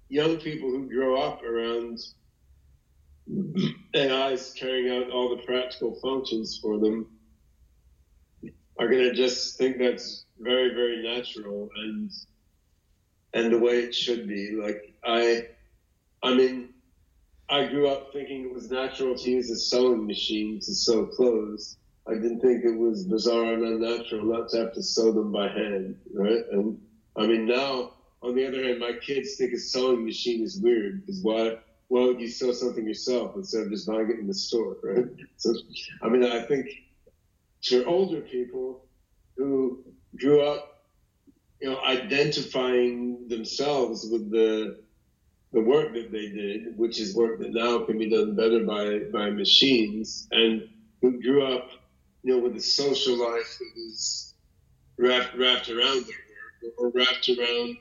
young people who grow up around AIs carrying out all the practical functions for them are going to just think that's very, very natural and and the way it should be. Like I, I mean, I grew up thinking it was natural to use a sewing machine to sew clothes. I didn't think it was bizarre and unnatural not to have to sew them by hand, right? And I mean, now on the other hand, my kids think a sewing machine is weird because why? Why would you sew something yourself instead of just buying it in the store, right? So, I mean, I think to older people who grew up you know, identifying themselves with the the work that they did, which is work that now can be done better by by machines, and who grew up, you know, with a social life that was wrapped wrapped around their work or wrapped around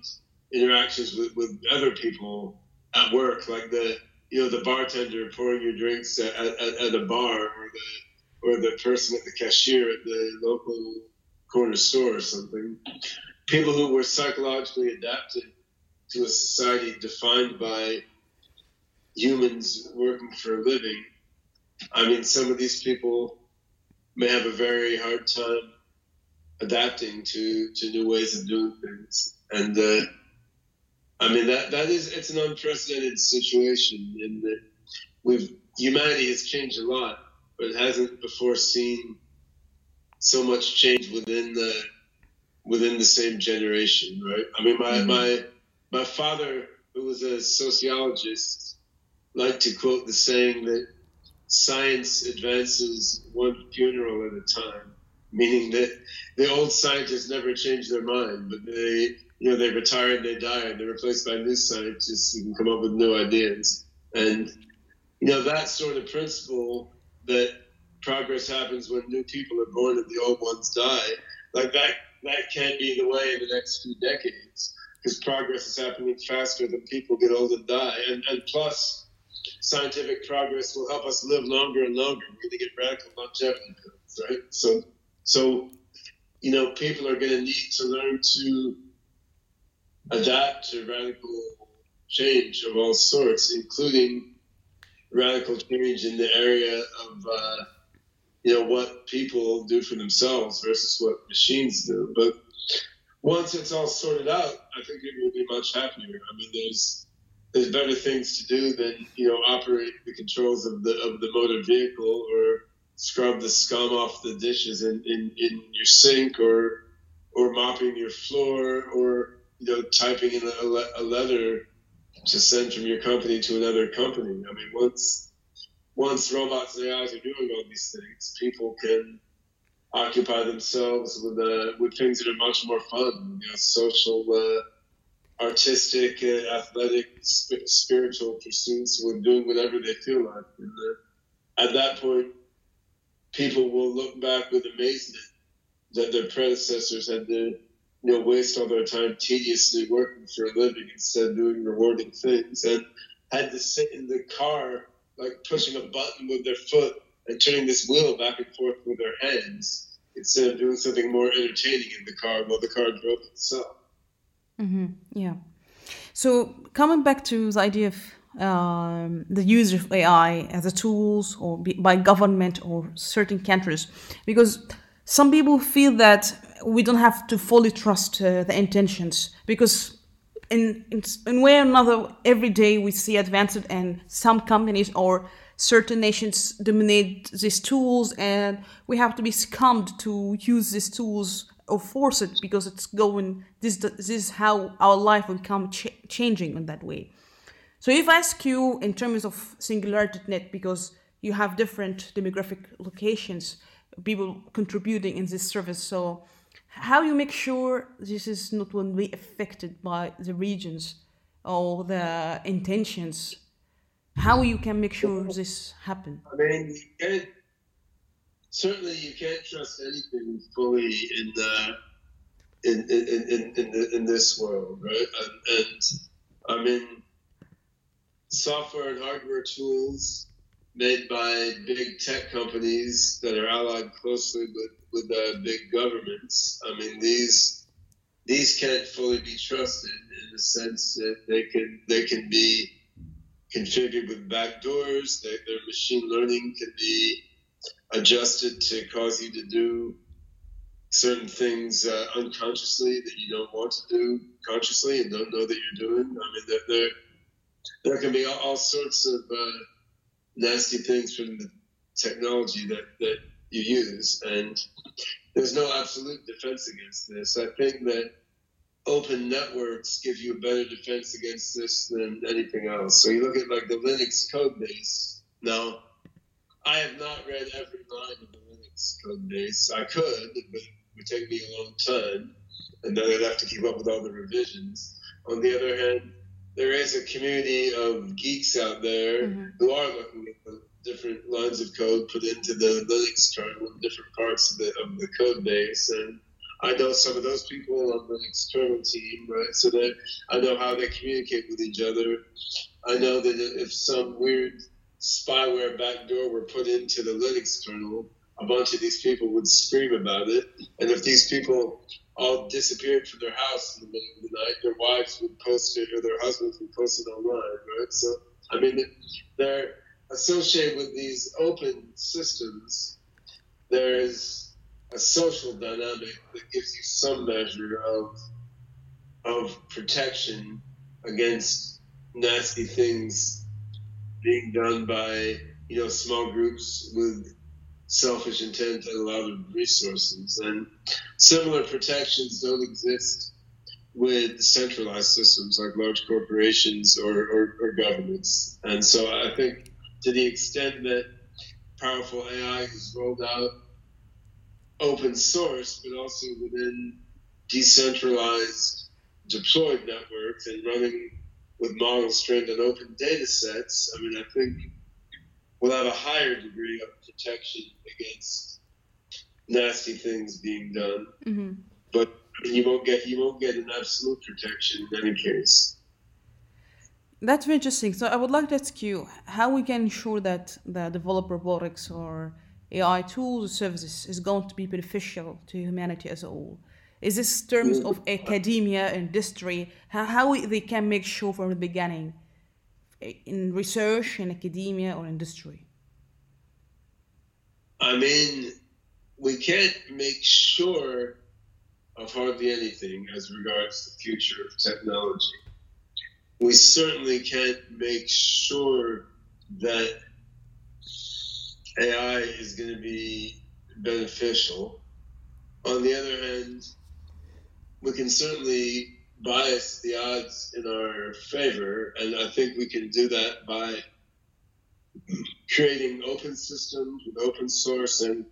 interactions with, with other people at work, like the you know the bartender pouring your drinks at, at, at a bar, or the or the person at the cashier at the local corner store or something people who were psychologically adapted to a society defined by humans working for a living. I mean, some of these people may have a very hard time adapting to, to new ways of doing things. And uh, I mean, that, that is, it's an unprecedented situation in that we've, humanity has changed a lot, but it hasn't before seen so much change within the within the same generation, right? I mean, my mm-hmm. my my father, who was a sociologist, liked to quote the saying that science advances one funeral at a time, meaning that the old scientists never change their mind, but they you know they retire and they die and they're replaced by new scientists who can come up with new ideas and you know that sort of principle that progress happens when new people are born and the old ones die like that that can't be the way in the next few decades because progress is happening faster than people get old and die. And, and plus, scientific progress will help us live longer and longer. We're going to get radical longevity pills, right? So, so you know, people are going to need to learn to adapt to radical change of all sorts, including radical change in the area of uh, you know what people do for themselves versus what machines do. But once it's all sorted out, I think it will be much happier. I mean, there's there's better things to do than you know operate the controls of the of the motor vehicle or scrub the scum off the dishes in, in, in your sink or or mopping your floor or you know typing in a, a letter to send from your company to another company. I mean, once once robots and AIs are doing all these things, people can occupy themselves with uh, with things that are much more fun, you know, social, uh, artistic, uh, athletic, sp- spiritual pursuits, with doing whatever they feel like. And uh, at that point, people will look back with amazement that their predecessors had to you know, waste all their time tediously working for a living instead of doing rewarding things, and had to sit in the car like pushing a button with their foot and turning this wheel back and forth with their hands instead of doing something more entertaining in the car while the car drove itself. Mm-hmm. Yeah. So coming back to the idea of um, the use of AI as a tools or by government or certain countries, because some people feel that we don't have to fully trust uh, the intentions because in, in in way or another every day we see advances and some companies or certain nations dominate these tools and we have to be scummed to use these tools or force it because it's going this this is how our life will come ch- changing in that way. So if i ask you in terms of singularity net because you have different demographic locations people contributing in this service so how you make sure this is not only affected by the regions or the intentions how you can make sure this happen? I mean you certainly you can't trust anything fully in the in in, in, in, the, in this world right? And, and i mean software and hardware tools made by big tech companies that are allied closely with with uh, big governments. I mean, these these can't fully be trusted in the sense that they can they can be configured with backdoors. They, their machine learning can be adjusted to cause you to do certain things uh, unconsciously that you don't want to do consciously and don't know that you're doing. I mean, there there, can be all, all sorts of uh, nasty things from the technology that that you use. And there's no absolute defense against this. I think that open networks give you a better defense against this than anything else. So you look at like the Linux code base. Now, I have not read every line of the Linux code base. I could, but it would take me a long time, and then I'd have to keep up with all the revisions. On the other hand, there is a community of geeks out there mm-hmm. who are looking at the different lines of code put into the Linux kernel in different parts of the, of the code base. And I know some of those people on the Linux kernel team, right? So that I know how they communicate with each other. I know that if some weird spyware backdoor were put into the Linux kernel, a bunch of these people would scream about it. And if these people all disappeared from their house in the middle of the night, their wives would post it or their husbands would post it online, right? So, I mean, they're associated with these open systems, there is a social dynamic that gives you some measure of of protection against nasty things being done by you know small groups with selfish intent and a lot of resources and similar protections don't exist with centralized systems like large corporations or, or, or governments. And so i think to the extent that powerful AI is rolled out open source, but also within decentralized deployed networks and running with models trained on open data sets, I mean, I think we'll have a higher degree of protection against nasty things being done. Mm-hmm. But you won't get you won't get an absolute protection in any case. That's very interesting. So I would like to ask you how we can ensure that the develop robotics or AI tools or services is going to be beneficial to humanity as a whole. Is this terms of academia, industry, how, how they can make sure from the beginning in research, in academia or industry? I mean, we can't make sure of hardly anything as regards the future of technology. We certainly can't make sure that AI is going to be beneficial. On the other hand, we can certainly bias the odds in our favor, and I think we can do that by creating open systems with open source and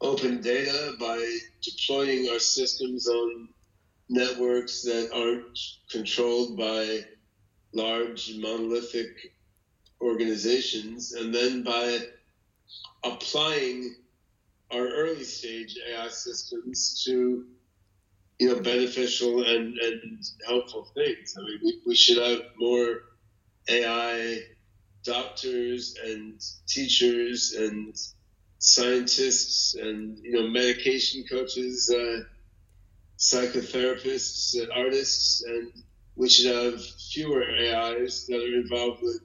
open data by deploying our systems on networks that aren't controlled by large monolithic organizations, and then by applying our early stage AI systems to you know beneficial and, and helpful things. I mean, we, we should have more AI doctors and teachers and scientists and you know medication coaches, uh, psychotherapists, and artists, and we should have fewer AIs that are involved with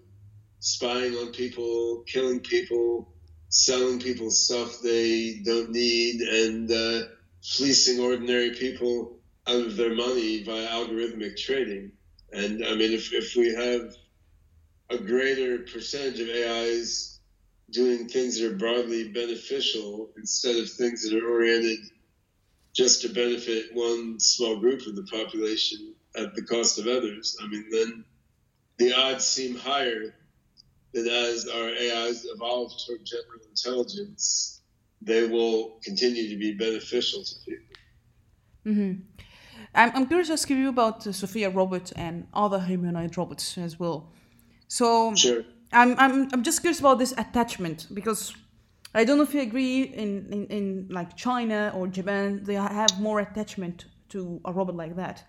spying on people, killing people, selling people stuff they don't need, and uh, fleecing ordinary people out of their money via algorithmic trading. And I mean, if, if we have a greater percentage of AIs doing things that are broadly beneficial instead of things that are oriented just to benefit one small group of the population at the cost of others, I mean, then the odds seem higher that as our AIs evolve toward general intelligence, they will continue to be beneficial to people. Mm-hmm. I'm, I'm curious to ask you about uh, Sophia robot and other humanoid robots as well. So sure. I'm, I'm, I'm just curious about this attachment because I don't know if you agree in, in, in like China or Japan, they have more attachment to a robot like that.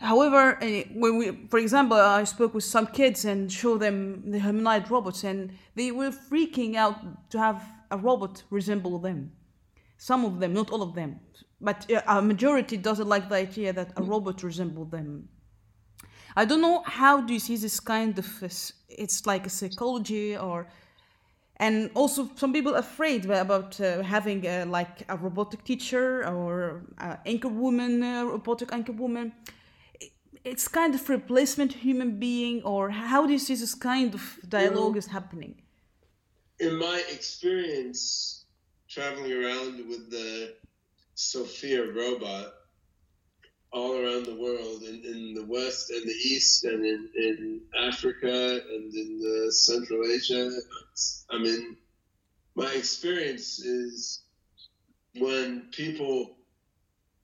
However, eh, when we, for example, I spoke with some kids and showed them the humanoid robots, and they were freaking out to have a robot resemble them. Some of them, not all of them, but eh, a majority doesn't like the idea that a robot resemble them. I don't know how do you see this kind of it's like a psychology or and also some people afraid about uh, having uh, like a robotic teacher or anchor woman, robotic anchor woman. It's kind of replacement human being, or how do you see this kind of dialogue is happening? In my experience, traveling around with the Sophia robot, all around the world, in, in the West and the East, and in, in Africa and in the Central Asia. I mean, my experience is when people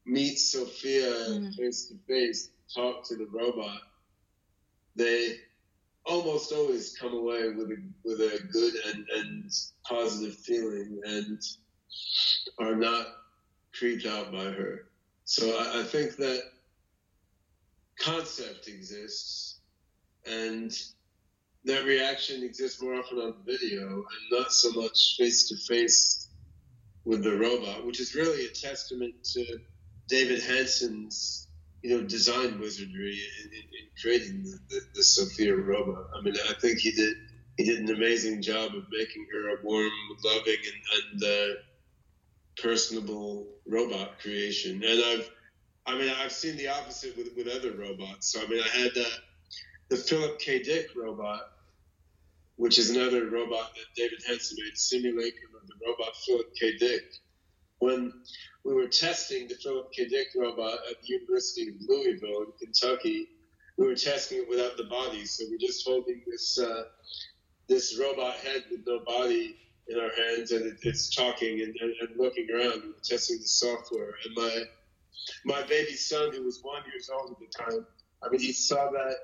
meet Sophia face to face, talk to the robot, they almost always come away with a with a good and, and positive feeling and are not creeped out by her. So I, I think that concept exists and that reaction exists more often on video and not so much face to face with the robot, which is really a testament to David Hanson's you know design wizardry in, in, in creating the, the, the, Sophia robot. I mean, I think he did he did an amazing job of making her a warm, loving, and, and uh, personable robot creation. And I've, I mean, I've seen the opposite with, with other robots. So I mean, I had the Philip K. Dick robot, which is another robot that David Hanson made, simulacrum of the robot Philip K. Dick. When we were testing the Philip K. Dick robot at the University of Louisville in Kentucky, we were testing it without the body. So we're just holding this uh, this robot head with no body in our hands and it, it's talking and, and, and, looking around and testing the software. And my my baby son, who was one years old at the time, I mean, he saw that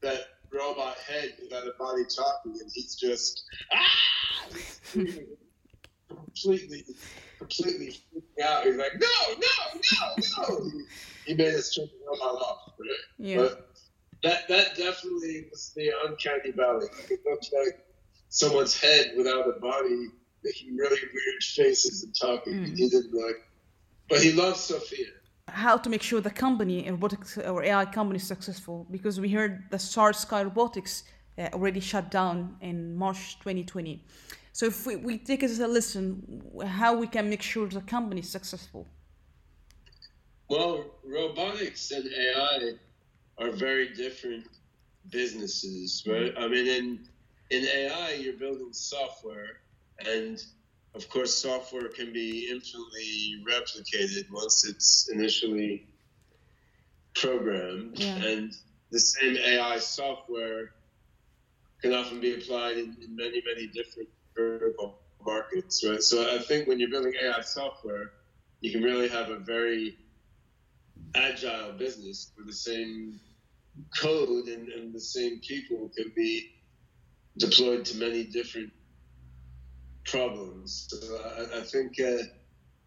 that robot head without a body talking, and he's just ah, completely, completely freaking out. He's like, no, no, no, no. he, made us turn the robot off. Right? Yeah. But that that definitely was the uncanny valley. It looked like someone's head without a body, making really weird faces and talking. Mm. He didn't like but he loves Sophia. How to make sure the company, robotics or AI company, is successful? Because we heard the Starsky Robotics uh, already shut down in March 2020. So if we, we take it as a lesson, how we can make sure the company is successful? Well, robotics and AI are very different businesses, right? I mean, in in AI, you're building software, and of course, software can be infinitely replicated once it's initially programmed, Yeah. and the same AI software can often be applied in, in many, many different vertical markets, right? So I think when you're building AI software, you can really have a very agile business where the same code and, and the same people can be deployed to many different problems. So I, I think uh,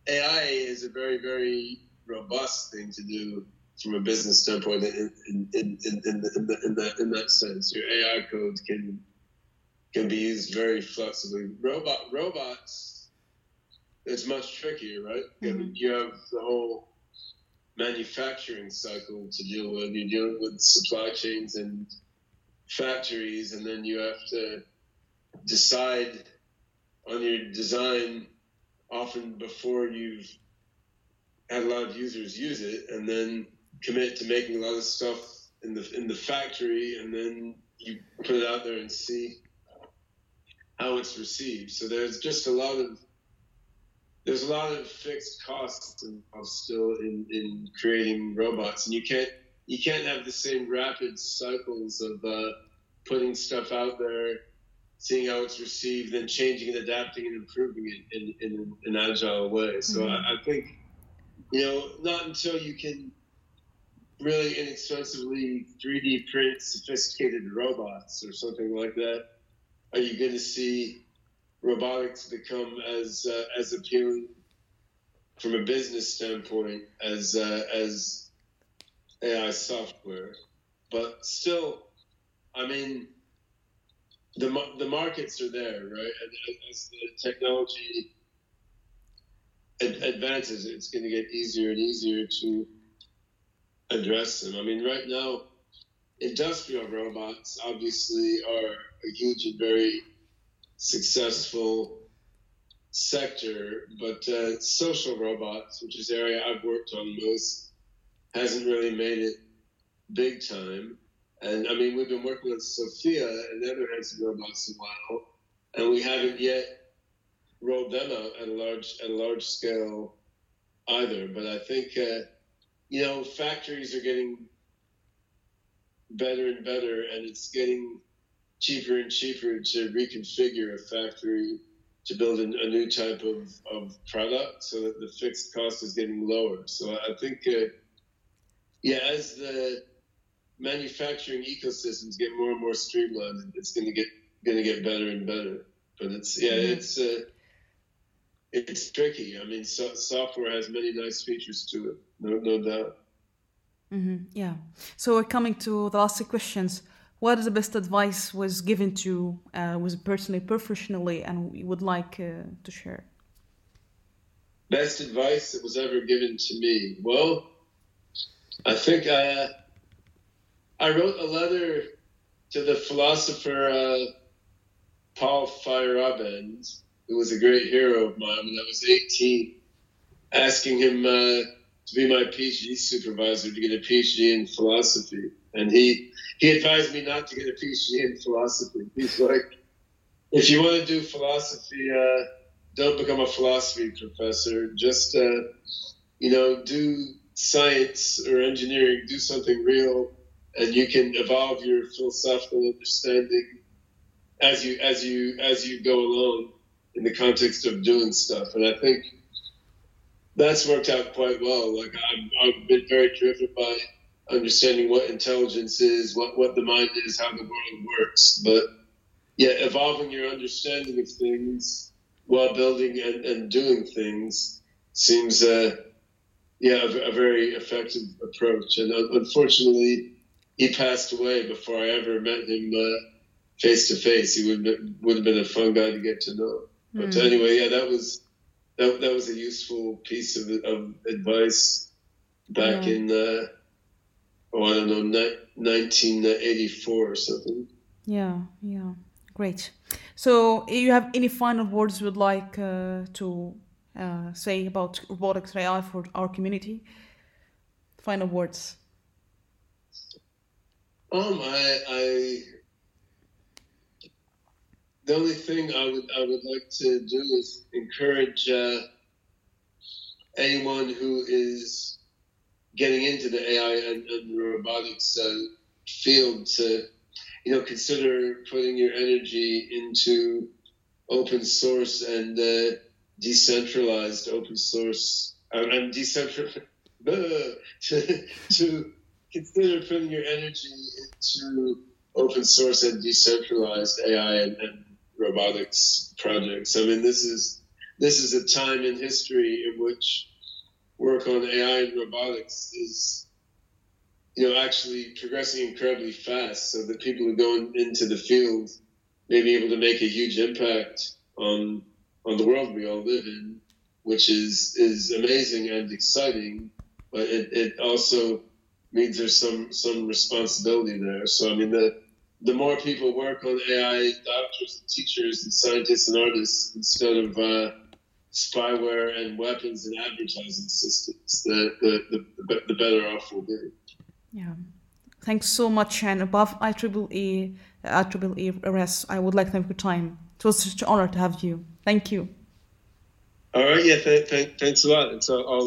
AI is a very, very robust thing to do from a business standpoint in, in, in, in, in, the, in, the, in, the, in that sense. Your AI code can can be used very flexibly. Robot robots, it's much trickier, right? Mhm. You have the whole manufacturing cycle to deal with. You're dealing with supply chains and factories, and then you have to decide on your design often before you've had a lot of users use it, and then commit to making a lot of stuff in the in the factory, and then you put it out there and see how it's received. So there's just a lot of there's a lot of fixed costs involved still in, in creating robots, and you can't you can't have the same rapid cycles of uh, putting stuff out there, seeing how it's received, then changing and adapting and improving it in, in an agile way. So Mhm. I, I think you know not until you can really inexpensively 3D print sophisticated robots or something like that are you going to see robotics become as uh, as appealing from a business standpoint as uh, as AI software? But still, I mean, the the markets are there, right? And as the technology ad- advances, it's going to get easier and easier to address them. I mean, right now, industrial robots obviously are a huge and very successful sector, but uh, social robots, which is area I've worked on most, hasn't really made it big time. And I mean, we've been working with Sophia and the other Hanson robots a while, and we haven't yet rolled them out at a large at a large scale either. But I think uh, you know factories are getting better and better, and it's getting cheaper and cheaper to reconfigure a factory to build a, a new type of, of product so that the fixed cost is getting lower. So I think, uh, yeah, as the manufacturing ecosystems get more and more streamlined, it's going to get going to get better and better. But it's yeah, Mhm. it's uh, it's tricky. I mean, so, software has many nice features to it, no no doubt. hmm Yeah. So we're coming to the last two questions. What is the best advice was given to you, uh, was personally, professionally, and you would like uh, to share? best advice that was ever given to me? Well, I think uh, I wrote a letter to the philosopher uh, Paul Feyerabend, who was a great hero of mine when I was 18, asking him uh, to be my PhD supervisor to get a PhD in philosophy. And he, he advised me not to get a PhD in philosophy. He's like, if you want to do philosophy, uh, don't become a philosophy professor. Just, uh, you know, do science or engineering, do something real, and you can evolve your philosophical understanding as you as you as you go along in the context of doing stuff. And I think that's worked out quite well. Like I've, I've been very driven by understanding what intelligence is, what what the mind is, how the world works. But yeah, evolving your understanding of things while building and, and doing things seems, uh, yeah, a, a very effective approach. And un- unfortunately, he passed away before I ever met him face to face. He would would have been a fun guy to get to know. But Mm. anyway, yeah, that was that, that was a useful piece of, of advice back Yeah. in uh, oh I don't know ni- 1984 or something. Yeah, yeah, great. So, you have any final words you would like uh, to uh, say about robotics AI for our community? Final words. Um, I, I the only thing I would I would like to do is encourage uh, anyone who is getting into the AI and, and robotics uh, field to you know consider putting your energy into open source and uh, decentralized open source um, and decentralized to, to consider putting your energy into open source and decentralized AI and, and robotics projects. I mean, this is this is a time in history in which work on AI and robotics is, you know, actually progressing incredibly fast. So that people who go in, into the field may be able to make a huge impact on on the world we all live in, which is is amazing and exciting. But it, it also means there's some some responsibility there. So I mean the the more people work on AI, doctors and teachers and scientists and artists instead of uh, spyware and weapons and advertising systems, the the, the, the, better off we'll be. Yeah. Thanks so much, and above IEEE, IEEE RS, I would like to thank you time. It was such an honor to have you. Thank you. All right, yeah, th- th- thanks a lot. It's all, all